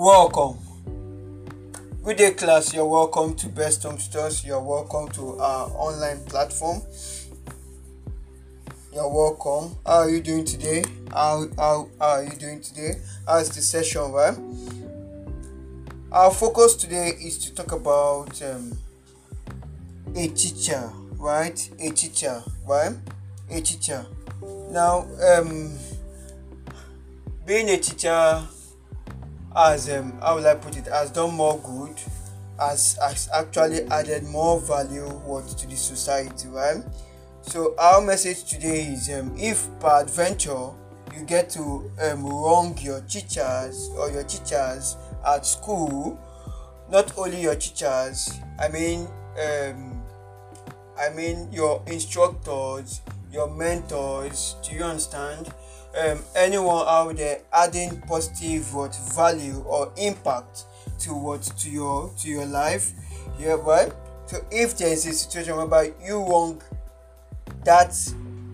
Welcome. Good day, class. You're welcome to Best Home Tutors. You're welcome to our online platform. You're welcome. How are you doing today? How, how, how are you doing today? How's the session, right? Our focus today is to talk about um, a teacher, right? A teacher, right? A teacher. Now, um, being a teacher has um, how will I put it has done more good has, has actually added more value what to the society right? So our message today is um, if per adventure you get to um, wrong your teachers or your teachers at school not only your teachers i mean um, i mean your instructors your mentors do you understand um, anyone out there adding positive what value or impact to what to your to your life yeah right so if there is a situation whereby you want that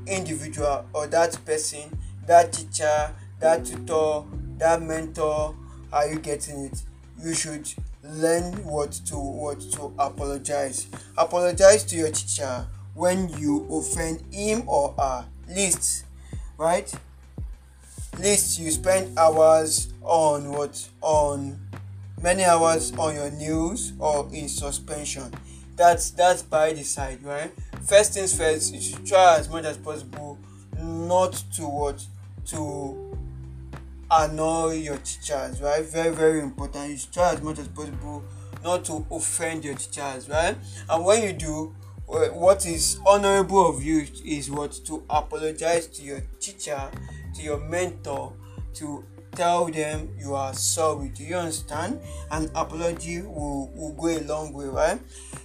individual or that person that teacher that tutor that mentor are you getting it you should learn what to what to apologize. Apologize to your teacher when you offend him or her. Least right least you spend hours on what on many hours on your news or in suspension. That's that's by the side right? First things first you should try as much as possible not to what to annoy your teachers right? Very very important. You should try as much as possible not to offend your teachers right? And when you do Uh, what is honorable of you is what to apologize to your teacher to your mentor to tell them you are sorry. Do you understand? An apology will, will go a long way right?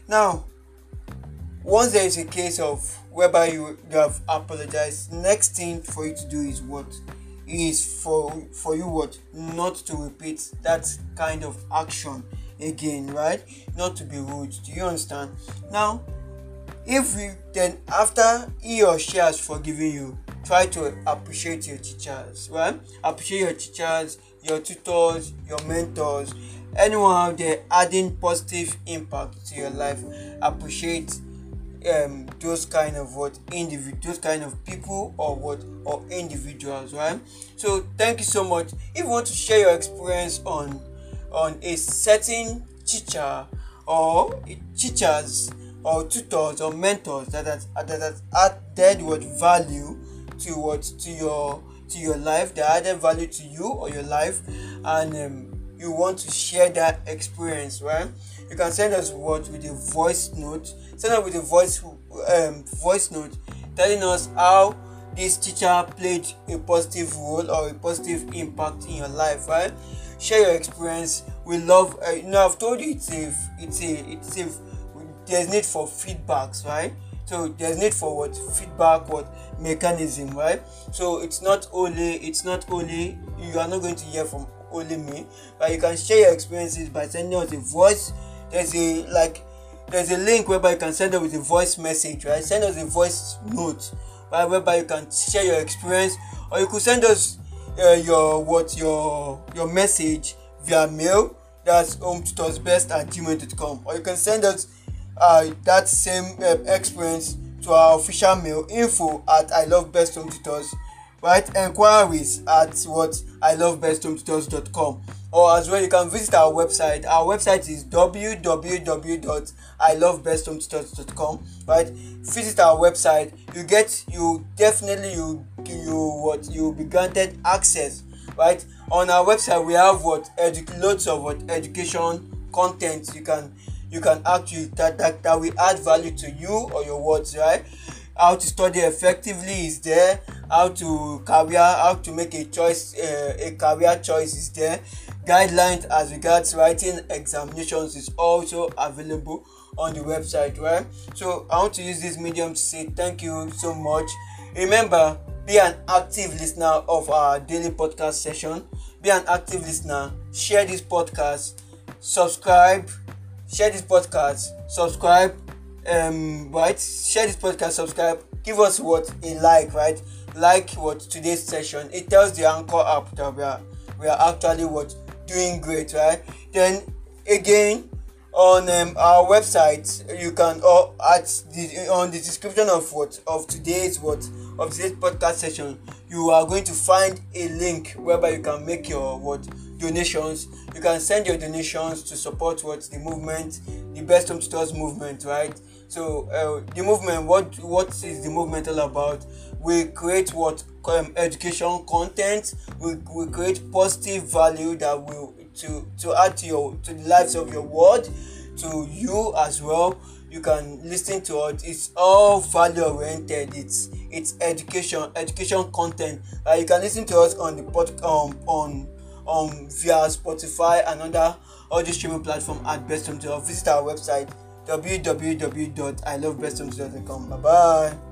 Now once there is a case of whereby you, you have apologized next thing for you to do is what? Is for for you what? Not to repeat that kind of action again right? Not to be rude. Do you understand? Now if you then after he or she has forgiven you try to appreciate your teachers right? Appreciate your teachers your tutors your mentors. Anyone out there adding positive impact to your life appreciate um those kind of what individual those kind of people or what or individuals right? So thank you so much. If you want to share your experience on on a certain teacher or teachers or tutors or mentors that has that has added what value to what to your to your life that added value to you or your life and um, you want to share that experience right? You can send us what with a voice note send us with a voice um, voice note telling us how this teacher played a positive role or a positive impact in your life right? Share your experience. We love uh, you know i've told you it's a it's a it's a there's need for feedbacks right? So there's need for what? Feedback what? Mechanism right? So it's not only it's not only you are not going to hear from only me but you can share your experiences by sending us a voice. There's a like there's a link whereby you can send us a voice message right? Send us a voice note right? Whereby you can share your experience or you could send us uh, your what? Your your message via mail. That's home tutors best at gmail.com or you can send us uh, that same uh, experience to our official mail info at i love best home tutors right? Enquiries at what? i love best home tutors.com or as well you can visit our website. Our website is www.ilovebesthomtutors.com right? Visit our website. You get you definitely you you what? You be granted access right? On our website we have what? Edu- loads of what? Education content. You can you can actually that, that that will add value to you or your words right? How to study effectively is there. How to career how to make a choice uh, a career choice is there. Guidelines as regards writing examinations is also available on the website right? So i want to use this medium to say thank you so much. Remember be an active listener of our daily podcast session. Be an active listener. Share this podcast. Subscribe share this podcast subscribe um right? Share this podcast subscribe. Give us what a like right? Like what today's session. It tells the anchor app that we are we are actually what doing great right? Then again on um, our website you can or at the on the description of what of today's what of today's podcast session you are going to find a link whereby you can make your what donations. You can send your donations to support what the movement the best home tutors movement right? So uh, the movement what what is the movement all about? We create what um, education content. We, we create positive value that will to to add to your to the lives of your world to you as well. You can listen to it it's all value oriented. It's it's education education content. Uh, you can listen to us on the pod um on um via spotify and other audio streaming platform at best or visit our website www.ilovebesthometoday.com bye bye